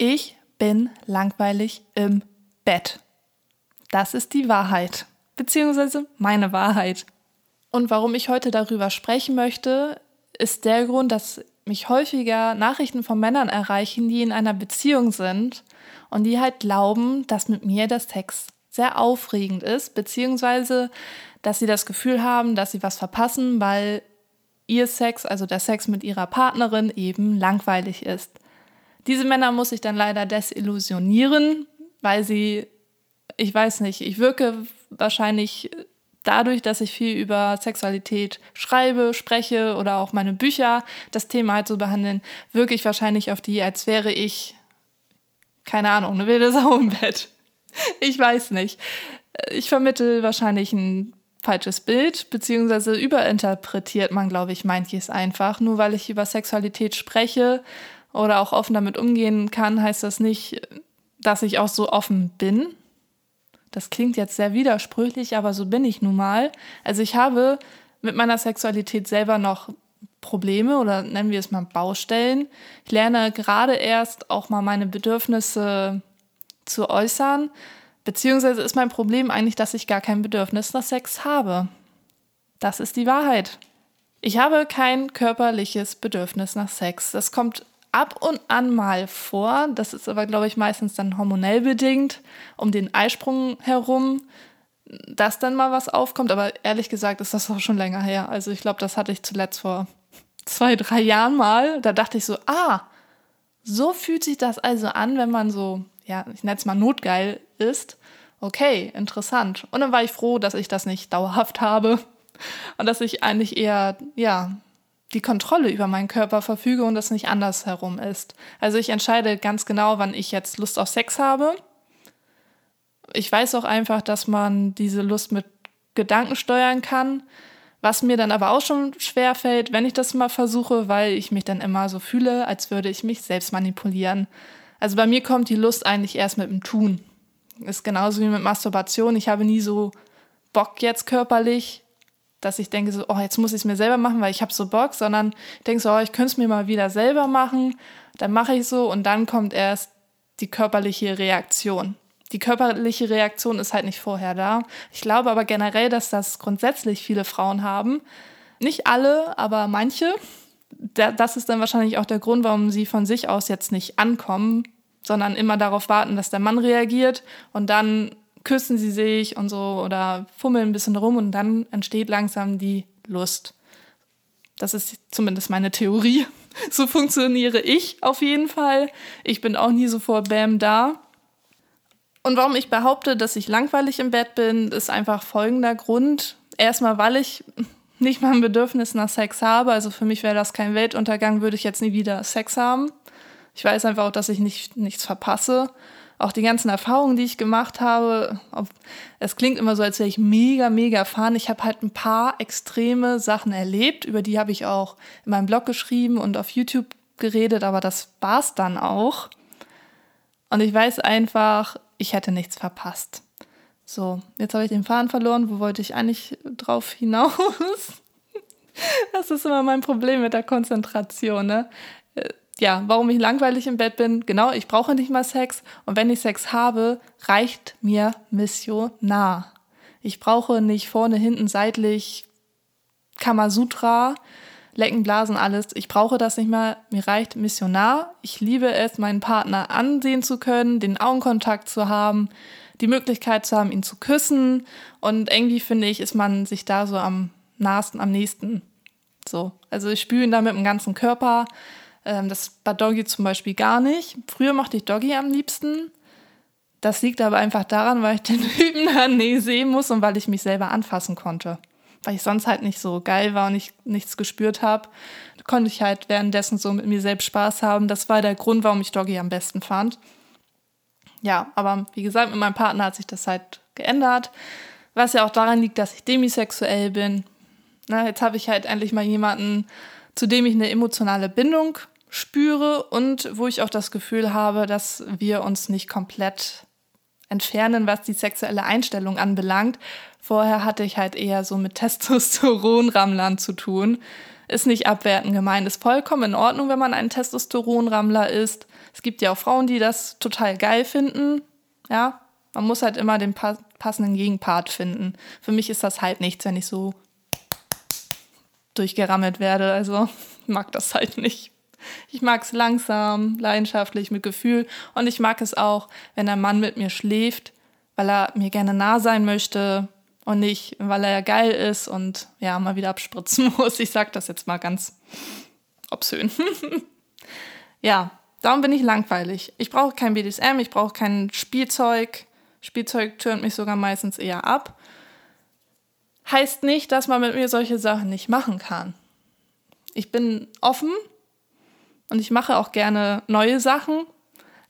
Ich bin langweilig im Bett. Das ist die Wahrheit, beziehungsweise meine Wahrheit. Und warum ich heute darüber sprechen möchte, ist der Grund, dass mich häufiger Nachrichten von Männern erreichen, die in einer Beziehung sind und die halt glauben, dass mit mir der Sex sehr aufregend ist, beziehungsweise dass sie das Gefühl haben, dass sie was verpassen, weil ihr Sex, also der Sex mit ihrer Partnerin, eben langweilig ist. Diese Männer muss ich dann leider desillusionieren, weil sie, ich weiß nicht, ich wirke wahrscheinlich dadurch, dass ich viel über Sexualität schreibe, spreche oder auch meine Bücher das Thema halt so behandeln, wirke ich wahrscheinlich auf die, als wäre ich, keine Ahnung, eine wilde Sau im Bett. Ich weiß nicht. Ich vermittel wahrscheinlich ein falsches Bild, beziehungsweise überinterpretiert man, glaube ich, manches einfach. Nur weil ich über Sexualität spreche oder auch offen damit umgehen kann, heißt das nicht, dass ich auch so offen bin. Das klingt jetzt sehr widersprüchlich, aber so bin ich nun mal. Also ich habe mit meiner Sexualität selber noch Probleme oder nennen wir es mal Baustellen. Ich lerne gerade erst auch mal meine Bedürfnisse zu äußern. Beziehungsweise ist mein Problem eigentlich, dass ich gar kein Bedürfnis nach Sex habe. Das ist die Wahrheit. Ich habe kein körperliches Bedürfnis nach Sex. Das kommt ab und an mal vor. Das ist aber, glaube ich, meistens dann hormonell bedingt, um den Eisprung herum, dass dann mal was aufkommt. Aber ehrlich gesagt ist das auch schon länger her. Also ich glaube, das hatte ich zuletzt vor zwei, drei Jahren mal. Da dachte ich so, ah, so fühlt sich das also an, wenn man so, ja, ich nenne es mal notgeil ist. Okay, interessant. Und dann war ich froh, dass ich das nicht dauerhaft habe und dass ich eigentlich eher, ja, die Kontrolle über meinen Körper verfüge und das nicht andersherum ist. Also ich entscheide ganz genau, wann ich jetzt Lust auf Sex habe. Ich weiß auch einfach, dass man diese Lust mit Gedanken steuern kann, was mir dann aber auch schon schwer fällt, wenn ich das mal versuche, weil ich mich dann immer so fühle, als würde ich mich selbst manipulieren. Also bei mir kommt die Lust eigentlich erst mit dem Tun. Ist genauso wie mit Masturbation. Ich habe nie so Bock jetzt körperlich, dass ich denke so, oh, jetzt muss ich es mir selber machen, weil ich habe so Bock, sondern denke so, oh, ich könnte es mir mal wieder selber machen, dann mache ich so und dann kommt erst die körperliche Reaktion. Die körperliche Reaktion ist halt nicht vorher da. Ich glaube aber generell, dass das grundsätzlich viele Frauen haben. Nicht alle, aber manche. Das ist dann wahrscheinlich auch der Grund, warum sie von sich aus jetzt nicht ankommen, sondern immer darauf warten, dass der Mann reagiert und dann küssen sie sich und so oder fummeln ein bisschen rum und dann entsteht langsam die Lust. Das ist zumindest meine Theorie. So funktioniere ich auf jeden Fall. Ich bin auch nie so vor Bam da. Und warum ich behaupte, dass ich langweilig im Bett bin, ist einfach folgender Grund. Erstmal, weil ich nicht mal ein Bedürfnis nach Sex habe. Also für mich wäre das kein Weltuntergang, würde ich jetzt nie wieder Sex haben. Ich weiß einfach auch, dass ich nicht, nichts verpasse auch die ganzen Erfahrungen, die ich gemacht habe, es klingt immer so, als wäre ich mega, mega erfahren. Ich habe halt ein paar extreme Sachen erlebt, über die habe ich auch in meinem Blog geschrieben und auf YouTube geredet, aber das war's dann auch. Und ich weiß einfach, ich hätte nichts verpasst. So, jetzt habe ich den Faden verloren. Wo wollte ich eigentlich drauf hinaus? Das ist immer mein Problem mit der Konzentration. Ne? Ja, warum ich langweilig im Bett bin. Genau, ich brauche nicht mal Sex. Und wenn ich Sex habe, reicht mir missionar. Ich brauche nicht vorne, hinten, seitlich Kamasutra, Lecken, Blasen, alles. Ich brauche das nicht mehr. Mir reicht missionar. Ich liebe es, meinen Partner ansehen zu können, den Augenkontakt zu haben, die Möglichkeit zu haben, ihn zu küssen. Und irgendwie finde ich, ist man sich da so am nahesten, am nächsten. So. Also ich spüre ihn da mit dem ganzen Körper. Ähm, das bei Doggy zum Beispiel gar nicht. Früher mochte ich Doggy am liebsten. Das liegt aber einfach daran, weil ich den Typen da nie sehen muss und weil ich mich selber anfassen konnte. Weil ich sonst halt nicht so geil war und ich nichts gespürt habe, konnte ich halt währenddessen so mit mir selbst Spaß haben. Das war der Grund, warum ich Doggy am besten fand. Ja, aber wie gesagt, mit meinem Partner hat sich das halt geändert. Was ja auch daran liegt, dass ich demisexuell bin. Na, jetzt habe ich halt endlich mal jemanden, zu dem ich eine emotionale Bindung spüre und wo ich auch das Gefühl habe, dass wir uns nicht komplett entfernen, was die sexuelle Einstellung anbelangt. Vorher hatte ich halt eher so mit Testosteronrammlern zu tun. Ist nicht abwertend gemeint, ist vollkommen in Ordnung, wenn man ein Testosteronrammler ist. Es gibt ja auch Frauen, die das total geil finden. Ja, man muss halt immer den passenden Gegenpart finden. Für mich ist das halt nichts, wenn ich so durchgerammelt werde. Also mag das halt nicht. Ich mag es langsam, leidenschaftlich, mit Gefühl. Und ich mag es auch, wenn ein Mann mit mir schläft, weil er mir gerne nah sein möchte und nicht, weil er ja geil ist und ja, mal wieder abspritzen muss. Ich sag das jetzt mal ganz obszön. ja, darum bin ich langweilig. Ich brauche kein BDSM, ich brauche kein Spielzeug. Spielzeug tönt mich sogar meistens eher ab. Heißt nicht, dass man mit mir solche Sachen nicht machen kann. Ich bin offen und ich mache auch gerne neue Sachen,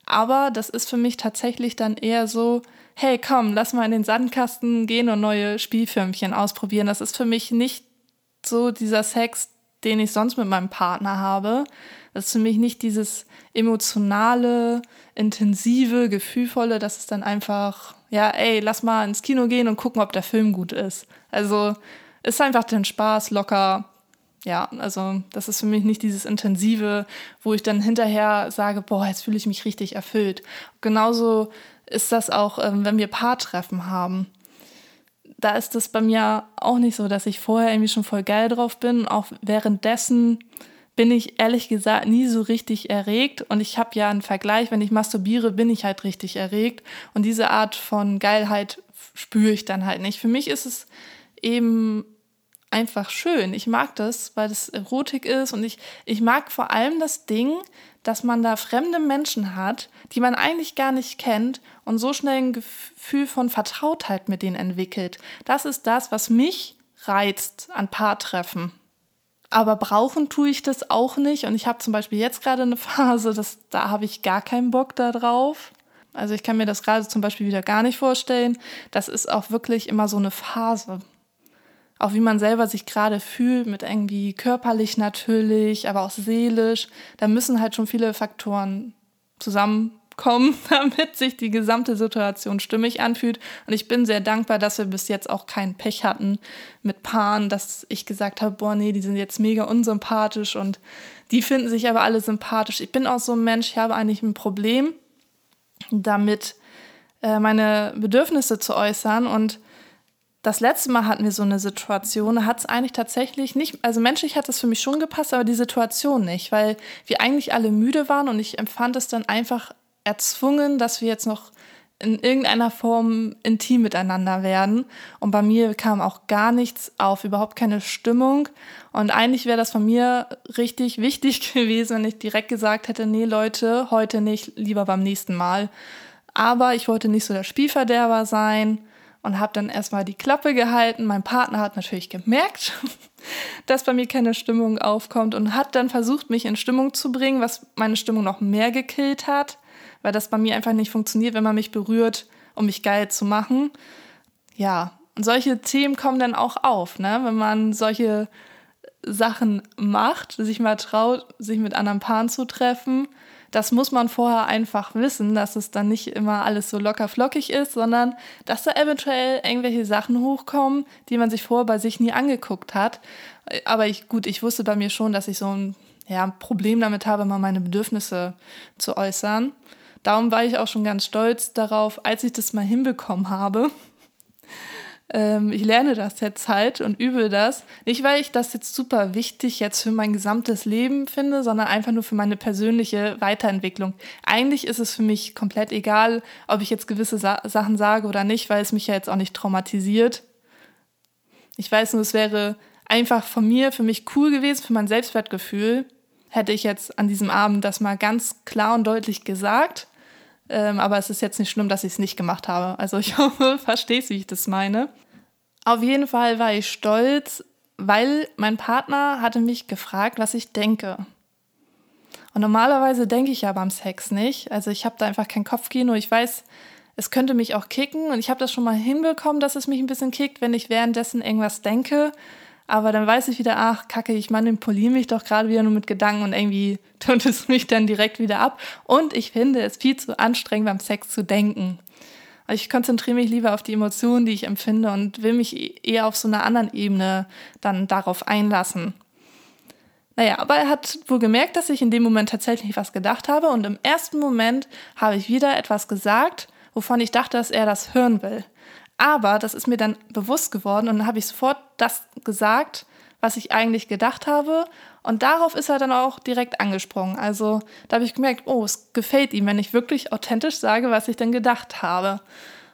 aber das ist für mich tatsächlich dann eher so, hey, komm, lass mal in den Sandkasten gehen und neue Spielfilmchen ausprobieren. Das ist für mich nicht so dieser Sex, den ich sonst mit meinem Partner habe. Das ist für mich nicht dieses emotionale, intensive, gefühlvolle, das ist dann einfach, ja, ey, lass mal ins Kino gehen und gucken, ob der Film gut ist. Also ist einfach den Spaß locker ja, also das ist für mich nicht dieses Intensive, wo ich dann hinterher sage, boah, jetzt fühle ich mich richtig erfüllt. Genauso ist das auch, ähm, wenn wir Paartreffen haben. Da ist es bei mir auch nicht so, dass ich vorher irgendwie schon voll geil drauf bin. Auch währenddessen bin ich ehrlich gesagt nie so richtig erregt. Und ich habe ja einen Vergleich, wenn ich masturbiere, bin ich halt richtig erregt. Und diese Art von Geilheit spüre ich dann halt nicht. Für mich ist es eben einfach schön. Ich mag das, weil es Erotik ist und ich, ich mag vor allem das Ding, dass man da fremde Menschen hat, die man eigentlich gar nicht kennt und so schnell ein Gefühl von Vertrautheit mit denen entwickelt. Das ist das, was mich reizt an Paartreffen. Aber brauchen tue ich das auch nicht. Und ich habe zum Beispiel jetzt gerade eine Phase, dass, da habe ich gar keinen Bock darauf. Also ich kann mir das gerade zum Beispiel wieder gar nicht vorstellen. Das ist auch wirklich immer so eine Phase auch wie man selber sich gerade fühlt, mit irgendwie körperlich natürlich, aber auch seelisch. Da müssen halt schon viele Faktoren zusammenkommen, damit sich die gesamte Situation stimmig anfühlt. Und ich bin sehr dankbar, dass wir bis jetzt auch kein Pech hatten mit Paaren, dass ich gesagt habe, boah, nee, die sind jetzt mega unsympathisch und die finden sich aber alle sympathisch. Ich bin auch so ein Mensch, ich habe eigentlich ein Problem damit, äh, meine Bedürfnisse zu äußern und das letzte Mal hatten wir so eine Situation, da hat es eigentlich tatsächlich nicht, also menschlich hat es für mich schon gepasst, aber die Situation nicht, weil wir eigentlich alle müde waren und ich empfand es dann einfach erzwungen, dass wir jetzt noch in irgendeiner Form intim miteinander werden. Und bei mir kam auch gar nichts auf, überhaupt keine Stimmung. Und eigentlich wäre das von mir richtig wichtig gewesen, wenn ich direkt gesagt hätte, nee Leute, heute nicht, lieber beim nächsten Mal. Aber ich wollte nicht so der Spielverderber sein und habe dann erstmal die Klappe gehalten. Mein Partner hat natürlich gemerkt, dass bei mir keine Stimmung aufkommt und hat dann versucht, mich in Stimmung zu bringen, was meine Stimmung noch mehr gekillt hat, weil das bei mir einfach nicht funktioniert, wenn man mich berührt, um mich geil zu machen. Ja, und solche Themen kommen dann auch auf, ne? wenn man solche Sachen macht, sich mal traut, sich mit anderen Paaren zu treffen das muss man vorher einfach wissen, dass es dann nicht immer alles so locker flockig ist, sondern dass da eventuell irgendwelche Sachen hochkommen, die man sich vorher bei sich nie angeguckt hat. Aber ich, gut, ich wusste bei mir schon, dass ich so ein ja, Problem damit habe, mal meine Bedürfnisse zu äußern. Darum war ich auch schon ganz stolz darauf, als ich das mal hinbekommen habe, ähm, ich lerne das jetzt halt und übe das. Nicht, weil ich das jetzt super wichtig jetzt für mein gesamtes Leben finde, sondern einfach nur für meine persönliche Weiterentwicklung. Eigentlich ist es für mich komplett egal, ob ich jetzt gewisse Sa Sachen sage oder nicht, weil es mich ja jetzt auch nicht traumatisiert. Ich weiß nur, es wäre einfach von mir, für mich cool gewesen, für mein Selbstwertgefühl, hätte ich jetzt an diesem Abend das mal ganz klar und deutlich gesagt ähm, aber es ist jetzt nicht schlimm, dass ich es nicht gemacht habe. Also ich hoffe, verstehst, wie ich das meine. Auf jeden Fall war ich stolz, weil mein Partner hatte mich gefragt, was ich denke. Und normalerweise denke ich ja beim Sex nicht. Also ich habe da einfach kein Kopfkino. Ich weiß, es könnte mich auch kicken. Und ich habe das schon mal hinbekommen, dass es mich ein bisschen kickt, wenn ich währenddessen irgendwas denke. Aber dann weiß ich wieder, ach, kacke, ich manipuliere mich doch gerade wieder nur mit Gedanken und irgendwie tut es mich dann direkt wieder ab. Und ich finde es viel zu anstrengend, beim Sex zu denken. ich konzentriere mich lieber auf die Emotionen, die ich empfinde und will mich e-, eher auf so einer anderen Ebene dann darauf einlassen. Naja, aber er hat wohl gemerkt, dass ich in dem Moment tatsächlich was gedacht habe und im ersten Moment habe ich wieder etwas gesagt, wovon ich dachte, dass er das hören will. Aber das ist mir dann bewusst geworden und dann habe ich sofort das gesagt, was ich eigentlich gedacht habe. Und darauf ist er dann auch direkt angesprungen. Also da habe ich gemerkt, oh, es gefällt ihm, wenn ich wirklich authentisch sage, was ich denn gedacht habe.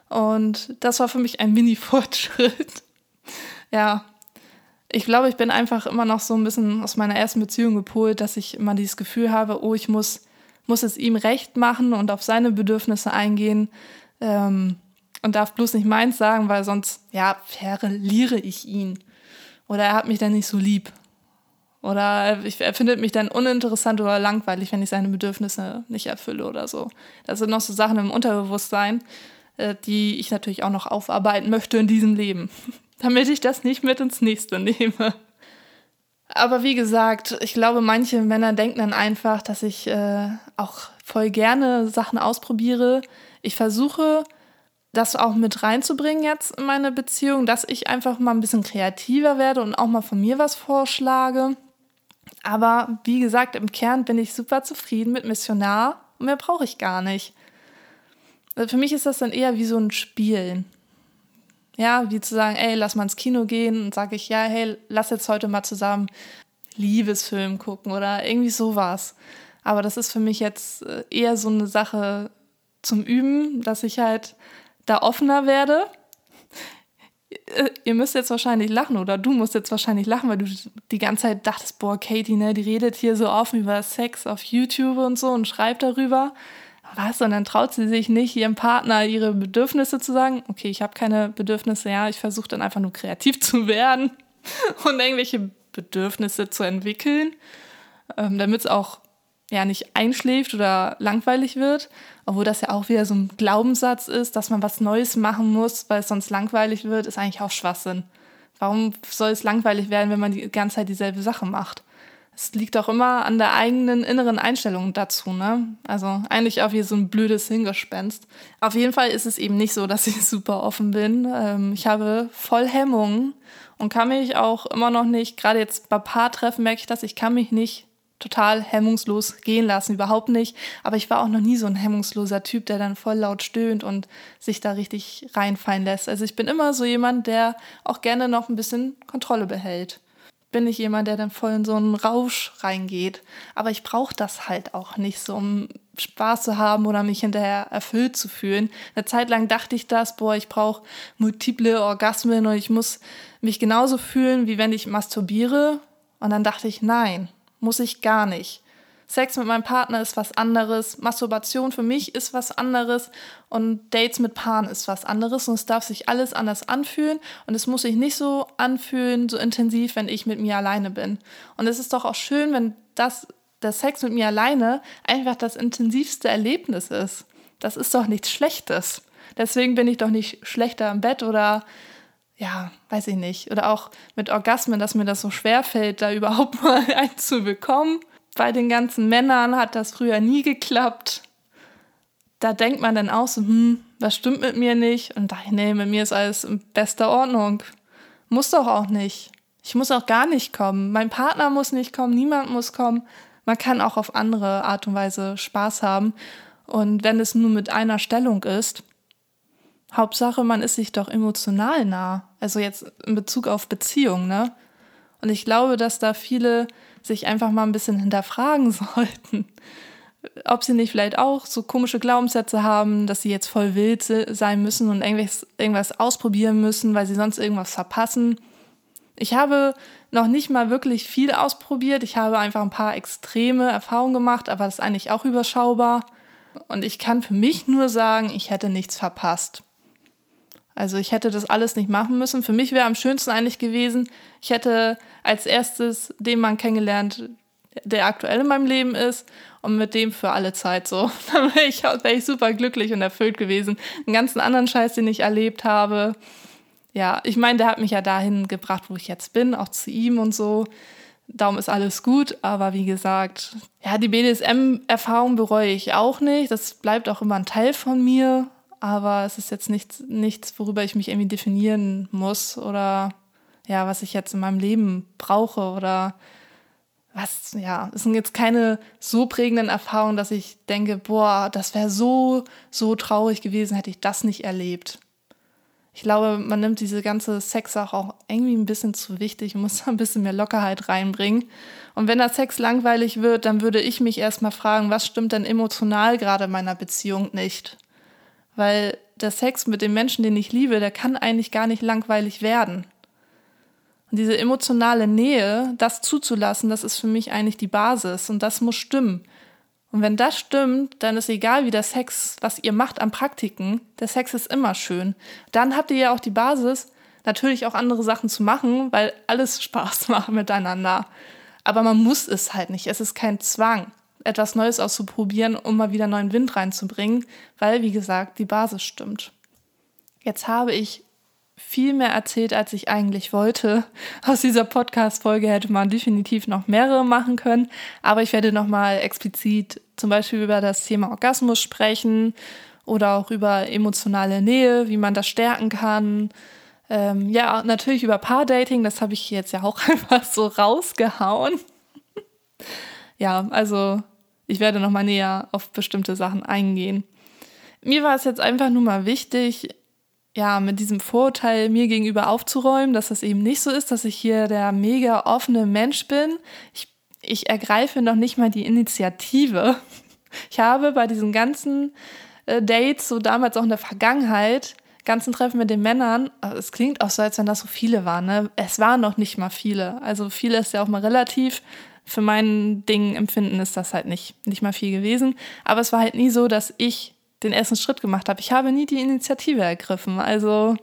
Und das war für mich ein Mini-Fortschritt. ja, ich glaube, ich bin einfach immer noch so ein bisschen aus meiner ersten Beziehung gepolt, dass ich immer dieses Gefühl habe, oh, ich muss, muss es ihm recht machen und auf seine Bedürfnisse eingehen ähm, und darf bloß nicht meins sagen, weil sonst, ja, verliere ich ihn. Oder er hat mich dann nicht so lieb. Oder er findet mich dann uninteressant oder langweilig, wenn ich seine Bedürfnisse nicht erfülle oder so. Das sind noch so Sachen im Unterbewusstsein, äh, die ich natürlich auch noch aufarbeiten möchte in diesem Leben damit ich das nicht mit ins nächste nehme. Aber wie gesagt, ich glaube, manche Männer denken dann einfach, dass ich äh, auch voll gerne Sachen ausprobiere. Ich versuche, das auch mit reinzubringen jetzt in meine Beziehung, dass ich einfach mal ein bisschen kreativer werde und auch mal von mir was vorschlage. Aber wie gesagt, im Kern bin ich super zufrieden mit Missionar und mehr brauche ich gar nicht. Für mich ist das dann eher wie so ein Spielen. Ja, wie zu sagen, ey, lass mal ins Kino gehen und sage ich, ja, hey, lass jetzt heute mal zusammen Liebesfilm gucken oder irgendwie sowas. Aber das ist für mich jetzt äh, eher so eine Sache zum Üben, dass ich halt da offener werde. Äh, ihr müsst jetzt wahrscheinlich lachen oder du musst jetzt wahrscheinlich lachen, weil du die ganze Zeit dachtest, boah, Katie, ne, die redet hier so offen über Sex auf YouTube und so und schreibt darüber was? Und dann traut sie sich nicht, ihrem Partner ihre Bedürfnisse zu sagen. Okay, ich habe keine Bedürfnisse, ja, ich versuche dann einfach nur kreativ zu werden und irgendwelche Bedürfnisse zu entwickeln, ähm, damit es auch ja nicht einschläft oder langweilig wird, obwohl das ja auch wieder so ein Glaubenssatz ist, dass man was Neues machen muss, weil es sonst langweilig wird, ist eigentlich auch Schwachsinn. Warum soll es langweilig werden, wenn man die ganze Zeit dieselbe Sache macht? es liegt auch immer an der eigenen inneren Einstellung dazu, ne? Also eigentlich auch wie so ein blödes Hingespenst. Auf jeden Fall ist es eben nicht so, dass ich super offen bin. Ähm, ich habe voll Hemmungen und kann mich auch immer noch nicht, gerade jetzt bei Paartreffen merke ich das, ich kann mich nicht total hemmungslos gehen lassen, überhaupt nicht. Aber ich war auch noch nie so ein hemmungsloser Typ, der dann voll laut stöhnt und sich da richtig reinfallen lässt. Also ich bin immer so jemand, der auch gerne noch ein bisschen Kontrolle behält bin ich jemand, der dann voll in so einen Rausch reingeht. Aber ich brauche das halt auch nicht so, um Spaß zu haben oder mich hinterher erfüllt zu fühlen. Eine Zeit lang dachte ich das, boah, ich brauche multiple Orgasmen und ich muss mich genauso fühlen, wie wenn ich masturbiere. Und dann dachte ich, nein, muss ich gar nicht. Sex mit meinem Partner ist was anderes, Masturbation für mich ist was anderes und Dates mit Paaren ist was anderes und es darf sich alles anders anfühlen und es muss sich nicht so anfühlen, so intensiv, wenn ich mit mir alleine bin. Und es ist doch auch schön, wenn das, der Sex mit mir alleine einfach das intensivste Erlebnis ist. Das ist doch nichts Schlechtes. Deswegen bin ich doch nicht schlechter im Bett oder ja, weiß ich nicht. Oder auch mit Orgasmen, dass mir das so schwer fällt, da überhaupt mal einen zu bekommen bei den ganzen Männern hat das früher nie geklappt. Da denkt man dann auch so, hm, was stimmt mit mir nicht? Und dachte, nee, mit mir ist alles in bester Ordnung. Muss doch auch nicht. Ich muss auch gar nicht kommen. Mein Partner muss nicht kommen, niemand muss kommen. Man kann auch auf andere Art und Weise Spaß haben. Und wenn es nur mit einer Stellung ist, Hauptsache, man ist sich doch emotional nah. Also jetzt in Bezug auf Beziehung, ne? Und ich glaube, dass da viele sich einfach mal ein bisschen hinterfragen sollten. Ob sie nicht vielleicht auch so komische Glaubenssätze haben, dass sie jetzt voll wild sein müssen und irgendwas, irgendwas ausprobieren müssen, weil sie sonst irgendwas verpassen. Ich habe noch nicht mal wirklich viel ausprobiert. Ich habe einfach ein paar extreme Erfahrungen gemacht, aber das ist eigentlich auch überschaubar. Und ich kann für mich nur sagen, ich hätte nichts verpasst. Also ich hätte das alles nicht machen müssen. Für mich wäre am schönsten eigentlich gewesen, ich hätte als erstes den Mann kennengelernt, der aktuell in meinem Leben ist und mit dem für alle Zeit so. Dann wäre ich, wär ich super glücklich und erfüllt gewesen. Den ganzen anderen Scheiß, den ich erlebt habe. Ja, ich meine, der hat mich ja dahin gebracht, wo ich jetzt bin, auch zu ihm und so. Darum ist alles gut, aber wie gesagt, ja, die BDSM-Erfahrung bereue ich auch nicht. Das bleibt auch immer ein Teil von mir aber es ist jetzt nichts, nichts, worüber ich mich irgendwie definieren muss oder ja, was ich jetzt in meinem Leben brauche oder was, ja, es sind jetzt keine so prägenden Erfahrungen, dass ich denke, boah, das wäre so, so traurig gewesen, hätte ich das nicht erlebt. Ich glaube, man nimmt diese ganze Sexsache auch irgendwie ein bisschen zu wichtig und muss da ein bisschen mehr Lockerheit reinbringen. Und wenn der Sex langweilig wird, dann würde ich mich erstmal fragen, was stimmt denn emotional gerade in meiner Beziehung nicht? Weil der Sex mit dem Menschen, den ich liebe, der kann eigentlich gar nicht langweilig werden. Und diese emotionale Nähe, das zuzulassen, das ist für mich eigentlich die Basis und das muss stimmen. Und wenn das stimmt, dann ist egal, wie der Sex, was ihr macht an Praktiken, der Sex ist immer schön. Dann habt ihr ja auch die Basis, natürlich auch andere Sachen zu machen, weil alles Spaß macht miteinander. Aber man muss es halt nicht. Es ist kein Zwang, etwas Neues auszuprobieren, um mal wieder neuen Wind reinzubringen, weil, wie gesagt, die Basis stimmt. Jetzt habe ich viel mehr erzählt, als ich eigentlich wollte. Aus dieser Podcast-Folge hätte man definitiv noch mehrere machen können, aber ich werde nochmal explizit zum Beispiel über das Thema Orgasmus sprechen oder auch über emotionale Nähe, wie man das stärken kann. Ähm, ja, natürlich über Paardating, das habe ich jetzt ja auch einfach so rausgehauen. ja, also ich werde nochmal näher auf bestimmte Sachen eingehen. Mir war es jetzt einfach nur mal wichtig, ja, mit diesem Vorurteil mir gegenüber aufzuräumen, dass das eben nicht so ist, dass ich hier der mega offene Mensch bin. Ich, ich ergreife noch nicht mal die Initiative. Ich habe bei diesen ganzen äh, Dates, so damals auch in der Vergangenheit, ganzen Treffen mit den Männern, es klingt auch so, als wenn das so viele waren. Ne? Es waren noch nicht mal viele. Also viele ist ja auch mal relativ. Für mein Ding empfinden ist das halt nicht, nicht mal viel gewesen. Aber es war halt nie so, dass ich den ersten Schritt gemacht habe. Ich habe nie die Initiative ergriffen. Also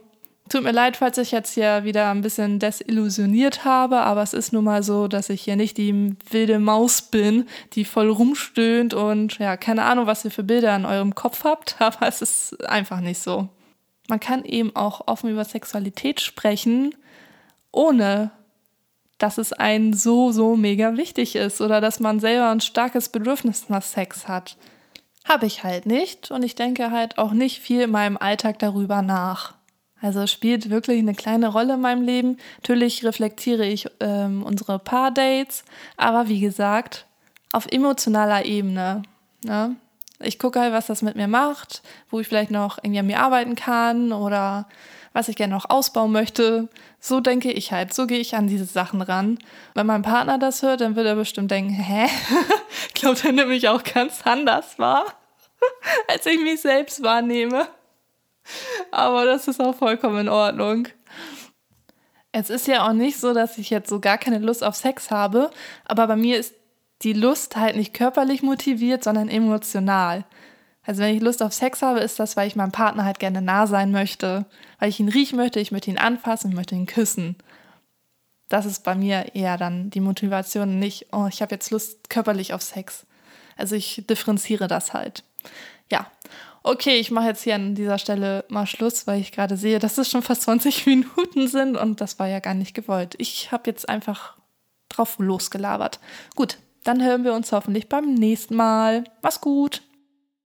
tut mir leid, falls ich jetzt hier wieder ein bisschen desillusioniert habe, aber es ist nun mal so, dass ich hier nicht die wilde Maus bin, die voll rumstöhnt und ja, keine Ahnung, was ihr für Bilder in eurem Kopf habt, aber es ist einfach nicht so. Man kann eben auch offen über Sexualität sprechen, ohne dass es einen so, so mega wichtig ist oder dass man selber ein starkes Bedürfnis nach Sex hat. Habe ich halt nicht und ich denke halt auch nicht viel in meinem Alltag darüber nach. Also spielt wirklich eine kleine Rolle in meinem Leben. Natürlich reflektiere ich ähm, unsere Paar-Dates, aber wie gesagt, auf emotionaler Ebene. Ne? Ich gucke halt, was das mit mir macht, wo ich vielleicht noch irgendwie an mir arbeiten kann oder was ich gerne noch ausbauen möchte. So denke ich halt, so gehe ich an diese Sachen ran. Wenn mein Partner das hört, dann wird er bestimmt denken, hä? ich glaube, der nimmt mich auch ganz anders wahr, als ich mich selbst wahrnehme. Aber das ist auch vollkommen in Ordnung. Es ist ja auch nicht so, dass ich jetzt so gar keine Lust auf Sex habe, aber bei mir ist die Lust halt nicht körperlich motiviert, sondern emotional. Also wenn ich Lust auf Sex habe, ist das, weil ich meinem Partner halt gerne nah sein möchte, weil ich ihn riechen möchte, ich möchte ihn anfassen, ich möchte ihn küssen. Das ist bei mir eher dann die Motivation, nicht, oh, ich habe jetzt Lust körperlich auf Sex. Also ich differenziere das halt. Ja, okay, ich mache jetzt hier an dieser Stelle mal Schluss, weil ich gerade sehe, dass es schon fast 20 Minuten sind und das war ja gar nicht gewollt. Ich habe jetzt einfach drauf losgelabert. Gut, dann hören wir uns hoffentlich beim nächsten Mal. Mach's gut.